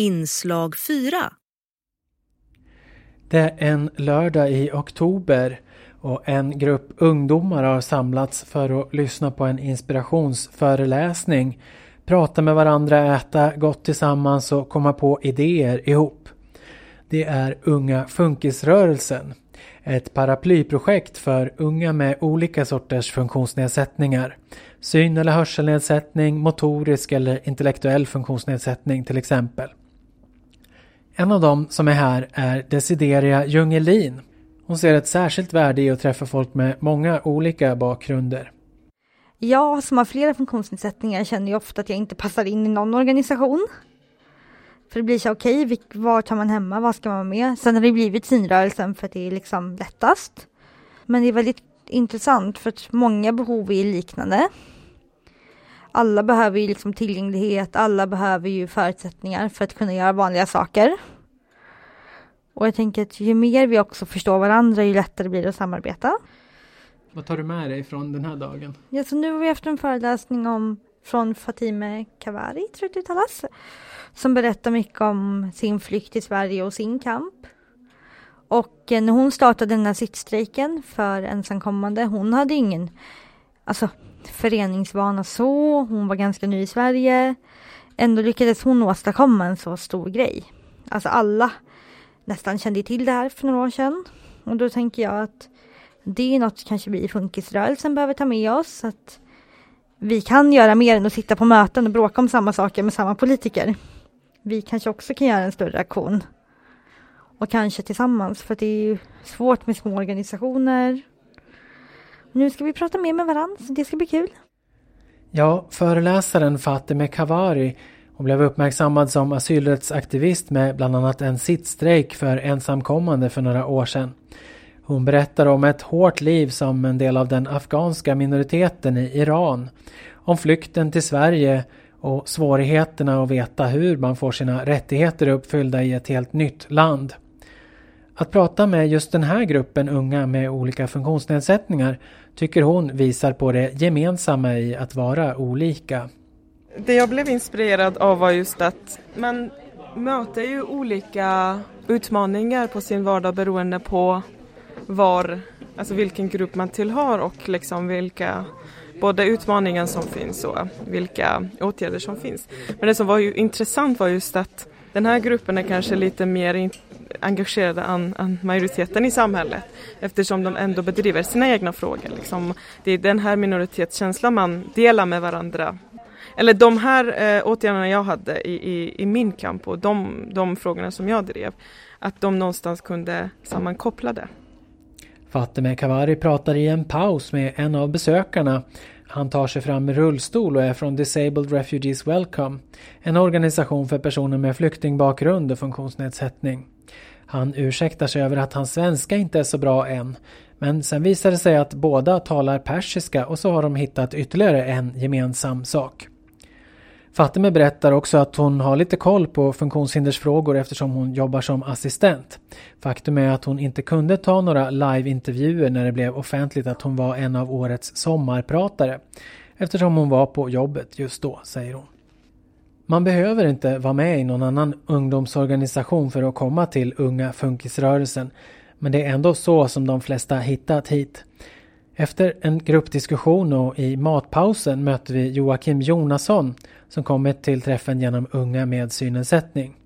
Inslag 4 Det är en lördag i oktober och en grupp ungdomar har samlats för att lyssna på en inspirationsföreläsning, prata med varandra, äta gott tillsammans och komma på idéer ihop. Det är Unga Funkisrörelsen, ett paraplyprojekt för unga med olika sorters funktionsnedsättningar. Syn eller hörselnedsättning, motorisk eller intellektuell funktionsnedsättning till exempel. En av dem som är här är Desideria Jungelin. Hon ser ett särskilt värde i att träffa folk med många olika bakgrunder. Jag som har flera funktionsnedsättningar känner ju ofta att jag inte passar in i någon organisation. För det blir så okej, okay, var tar man hemma, vad ska man vara med? Sen har det blivit synrörelsen för att det är liksom lättast. Men det är väldigt intressant för att många behov är liknande. Alla behöver ju liksom tillgänglighet, alla behöver ju förutsättningar för att kunna göra vanliga saker. Och jag tänker att ju mer vi också förstår varandra, ju lättare blir det att samarbeta. Vad tar du med dig från den här dagen? Ja, så nu har vi haft en föreläsning om från Fatime Kavari, tror jag det uttalas, som berättar mycket om sin flykt till Sverige och sin kamp. Och eh, när hon startade den här sittstrejken för ensamkommande, hon hade ingen alltså, föreningsvana så, hon var ganska ny i Sverige. Ändå lyckades hon åstadkomma en så stor grej. Alltså alla nästan kände till det här för några år sedan. Och då tänker jag att det är något kanske vi i funkisrörelsen behöver ta med oss. Att vi kan göra mer än att sitta på möten och bråka om samma saker med samma politiker. Vi kanske också kan göra en större aktion. Och kanske tillsammans, för det är ju svårt med små organisationer. Nu ska vi prata mer med varandra, så det ska bli kul. Ja, föreläsaren Fatime Kavari hon blev uppmärksammad som asylrättsaktivist med bland annat en sittstrejk för ensamkommande för några år sedan. Hon berättar om ett hårt liv som en del av den afghanska minoriteten i Iran. Om flykten till Sverige och svårigheterna att veta hur man får sina rättigheter uppfyllda i ett helt nytt land. Att prata med just den här gruppen unga med olika funktionsnedsättningar tycker hon visar på det gemensamma i att vara olika. Det jag blev inspirerad av var just att man möter ju olika utmaningar på sin vardag beroende på var, alltså vilken grupp man tillhör och liksom vilka både utmaningar som finns och vilka åtgärder som finns. Men det som var ju intressant var just att den här gruppen är kanske lite mer engagerade än, majoriteten i samhället eftersom de ändå bedriver sina egna frågor. Liksom. Det är den här minoritetskänslan man delar med varandra eller de här eh, åtgärderna jag hade i, i, i, min kamp och de, de frågorna som jag drev, att de någonstans kunde sammankoppla det. Fatemeh Kavari pratar i en paus med en av besökarna. Han tar sig fram med rullstol och är från Disabled Refugees Welcome, en organisation för personer med flyktingbakgrund och funktionsnedsättning. Han ursäktar sig över att hans svenska inte är så bra än, men sen visar det sig att båda talar persiska och så har de hittat ytterligare en gemensam sak. Fatime berättar också att hon har lite koll på funktionshindersfrågor eftersom hon jobbar som assistent. Faktum är att hon inte kunde ta några liveintervjuer när det blev offentligt att hon var en av årets sommarpratare eftersom hon var på jobbet just då, säger hon. Man behöver inte vara med i någon annan ungdomsorganisation för att komma till Unga Funkisrörelsen men det är ändå så som de flesta hittat hit. Efter en gruppdiskussion och i matpausen möter vi Joakim Jonasson som kommit till träffen genom Unga med synnedsättning.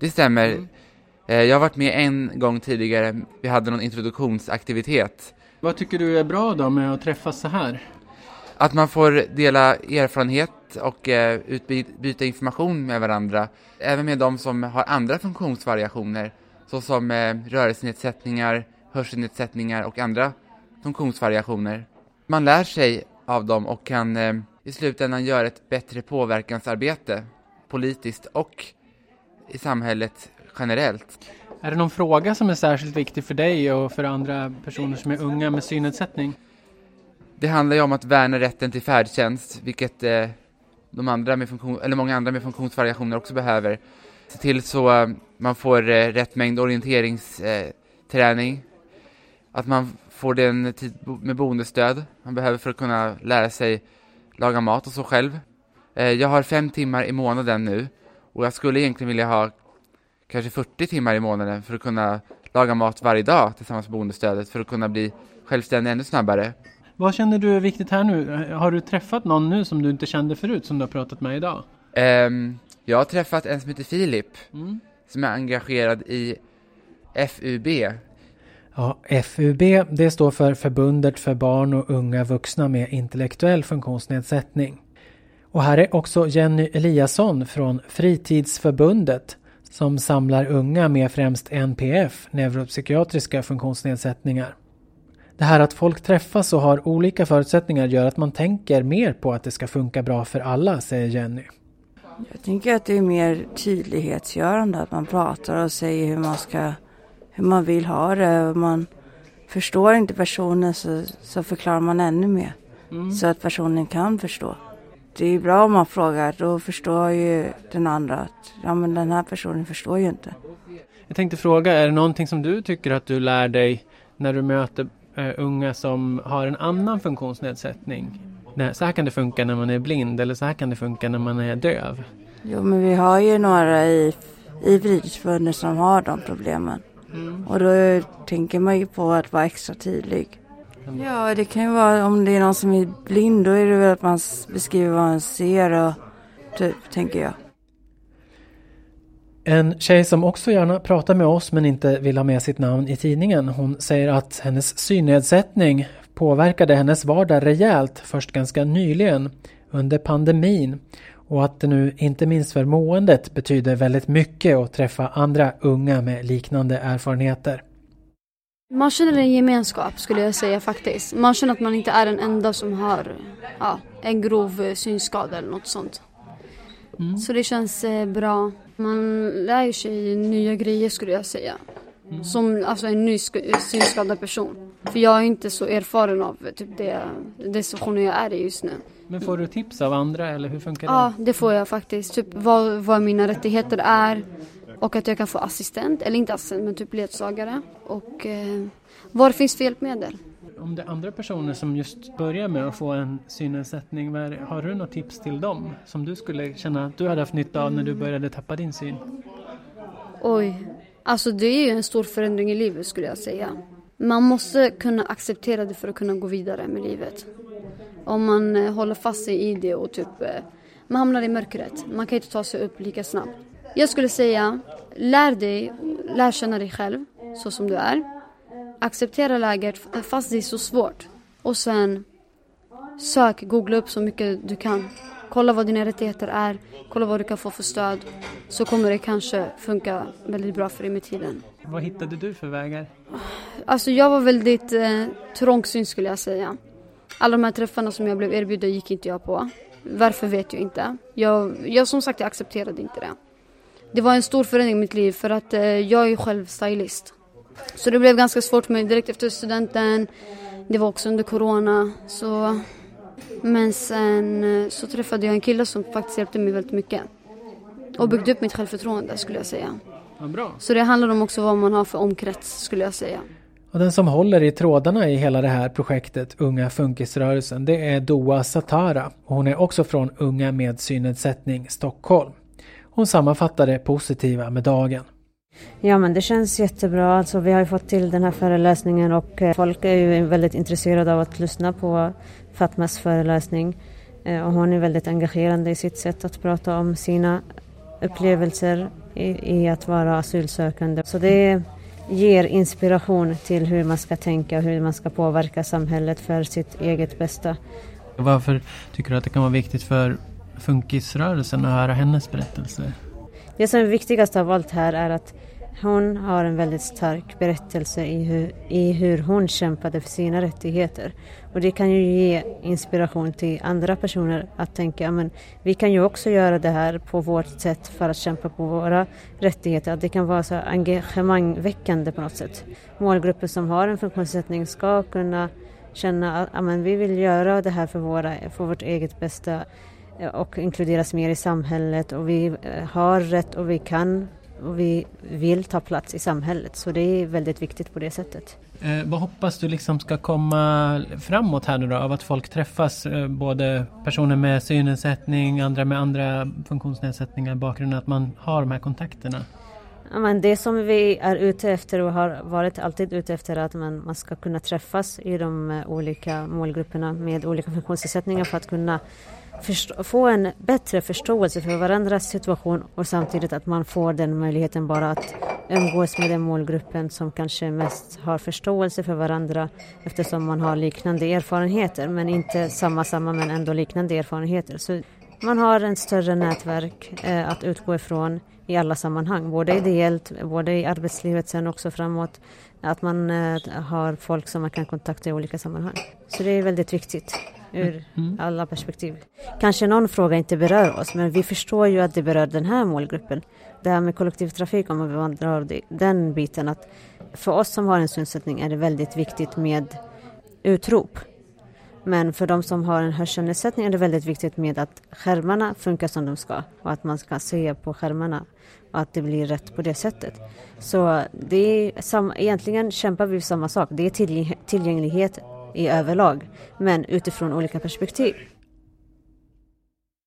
Det stämmer. Mm. Eh, jag har varit med en gång tidigare. Vi hade någon introduktionsaktivitet. Vad tycker du är bra då med att träffas så här? Att man får dela erfarenhet och eh, utbyta information med varandra. Även med de som har andra funktionsvariationer såsom eh, rörelsenedsättningar, hörselnedsättningar och andra funktionsvariationer. Man lär sig av dem och kan eh, i slutändan göra ett bättre påverkansarbete politiskt och i samhället generellt. Är det någon fråga som är särskilt viktig för dig och för andra personer som är unga med synnedsättning? Det handlar ju om att värna rätten till färdtjänst, vilket eh, de andra med funktion, eller många andra med funktionsvariationer också behöver. Se till så eh, man får eh, rätt mängd orienteringsträning, eh, att man får den tid med boendestöd man behöver för att kunna lära sig laga mat och så själv. Jag har fem timmar i månaden nu Och jag skulle egentligen vilja ha kanske 40 timmar i månaden för att kunna laga mat varje dag tillsammans med boendestödet för att kunna bli självständig ännu snabbare. Vad känner du är viktigt här nu? Har du träffat någon nu som du inte kände förut som du har pratat med idag? Um, jag har träffat en som heter Filip mm. som är engagerad i FUB. Ja, FUB det står för Förbundet för barn och unga vuxna med intellektuell funktionsnedsättning. Och här är också Jenny Eliasson från Fritidsförbundet som samlar unga med främst NPF, neuropsykiatriska funktionsnedsättningar. Det här att folk träffas och har olika förutsättningar gör att man tänker mer på att det ska funka bra för alla, säger Jenny. Jag tänker att det är mer tydlighetsgörande, att man pratar och säger hur man ska, hur man vill ha det. Man förstår inte personen så, så förklarar man ännu mer. Mm. Så att personen kan förstå. Det är bra om man frågar, då förstår ju den andra att ja men den här personen förstår ju inte. Jag tänkte fråga, är det någonting som du tycker att du lär dig när du möter uh, unga som har en annan funktionsnedsättning? så här kan det funka när man är blind eller så här kan det funka när man är döv. Jo, men vi har ju några i, i Fritidsförbundet som har de problemen. Mm. Och då tänker man ju på att vara extra tydlig. Ja, det kan ju vara om det är någon som är blind, då är det väl att man beskriver vad man ser och typ, tänker jag. En tjej som också gärna pratar med oss men inte vill ha med sitt namn i tidningen. Hon säger att hennes synnedsättning påverkade hennes vardag rejält först ganska nyligen under pandemin och att det nu inte minst för måendet betyder väldigt mycket att träffa andra unga med liknande erfarenheter. Man känner en gemenskap skulle jag säga faktiskt. Man känner att man inte är den enda som har ja, en grov synskada eller något sånt. Mm. Så det känns eh, bra. Man lär sig nya grejer skulle jag säga. Mm. Som alltså en ny synskadad person. För jag är inte så erfaren av typ det, det situationen jag är i just nu. Men får du tips av andra eller hur funkar det? Ja, det får jag faktiskt. Typ vad, vad mina rättigheter är. Och att jag kan få assistent, eller inte assistent men typ ledsagare. Och eh, var finns för hjälpmedel? Om det är andra personer som just börjar med att få en synnedsättning, har du några tips till dem som du skulle känna att du hade haft nytta av när du började tappa din syn? Oj, alltså det är ju en stor förändring i livet skulle jag säga. Man måste kunna acceptera det för att kunna gå vidare med livet. Om man eh, håller fast sig i det och typ eh, man hamnar i mörkret. Man kan inte ta sig upp lika snabbt. Jag skulle säga, lär dig, lär känna dig själv så som du är. Acceptera läget fast det är så svårt. Och sen sök, googla upp så mycket du kan. Kolla vad dina rättigheter är, kolla vad du kan få för stöd. Så kommer det kanske funka väldigt bra för dig med tiden. Vad hittade du för vägar? Alltså jag var väldigt eh, trångsynt skulle jag säga. Alla de här träffarna som jag blev erbjuden gick inte jag på. Varför vet jag inte. Jag, jag som sagt jag accepterade inte det. Det var en stor förändring i mitt liv för att eh, jag är själv stylist. Så det blev ganska svårt för mig direkt efter studenten. Det var också under corona. Så... Men sen eh, så träffade jag en kille som faktiskt hjälpte mig väldigt mycket. Och byggde upp mitt självförtroende skulle jag säga. Ja, bra. Så det handlar om också vad man har för omkrets skulle jag säga. Och den som håller i trådarna i hela det här projektet Unga Funkisrörelsen det är Doa Satara. Och hon är också från Unga med synnedsättning Stockholm. Hon sammanfattar det positiva med dagen. Ja men det känns jättebra. Alltså, vi har ju fått till den här föreläsningen och eh, folk är ju väldigt intresserade av att lyssna på Fatmas föreläsning. Eh, och hon är väldigt engagerande i sitt sätt att prata om sina upplevelser i, i att vara asylsökande. Så det ger inspiration till hur man ska tänka och hur man ska påverka samhället för sitt eget bästa. Varför tycker du att det kan vara viktigt för funkisrörelsen att höra hennes berättelse? Det som är viktigast av allt här är att hon har en väldigt stark berättelse i hur, i hur hon kämpade för sina rättigheter. Och det kan ju ge inspiration till andra personer att tänka men vi kan ju också göra det här på vårt sätt för att kämpa på våra rättigheter. Att det kan vara så engagemangväckande på något sätt. Målgrupper som har en funktionsnedsättning ska kunna känna att amen, vi vill göra det här för, våra, för vårt eget bästa och inkluderas mer i samhället och vi eh, har rätt och vi kan och vi vill ta plats i samhället. Så det är väldigt viktigt på det sättet. Eh, vad hoppas du liksom ska komma framåt här nu då av att folk träffas, eh, både personer med synnedsättning, andra med andra funktionsnedsättningar, bakgrund, att man har de här kontakterna? Ja, men det som vi är ute efter och har varit alltid ute efter är att man, man ska kunna träffas i de eh, olika målgrupperna med olika funktionsnedsättningar för att kunna få en bättre förståelse för varandras situation och samtidigt att man får den möjligheten bara att umgås med den målgruppen som kanske mest har förståelse för varandra eftersom man har liknande erfarenheter men inte samma samma men ändå liknande erfarenheter. Så man har en större nätverk eh, att utgå ifrån i alla sammanhang, både ideellt, både i arbetslivet sen också framåt. Att man eh, har folk som man kan kontakta i olika sammanhang. Så det är väldigt viktigt ur mm. alla perspektiv. Kanske någon fråga inte berör oss, men vi förstår ju att det berör den här målgruppen. Det här med kollektivtrafik, om man drar den biten, att för oss som har en synsättning är det väldigt viktigt med utrop. Men för de som har en hörselnedsättning är det väldigt viktigt med att skärmarna funkar som de ska och att man ska se på skärmarna och att det blir rätt på det sättet. Så det är sam, egentligen kämpar vi för samma sak. Det är tillgänglighet i överlag, men utifrån olika perspektiv.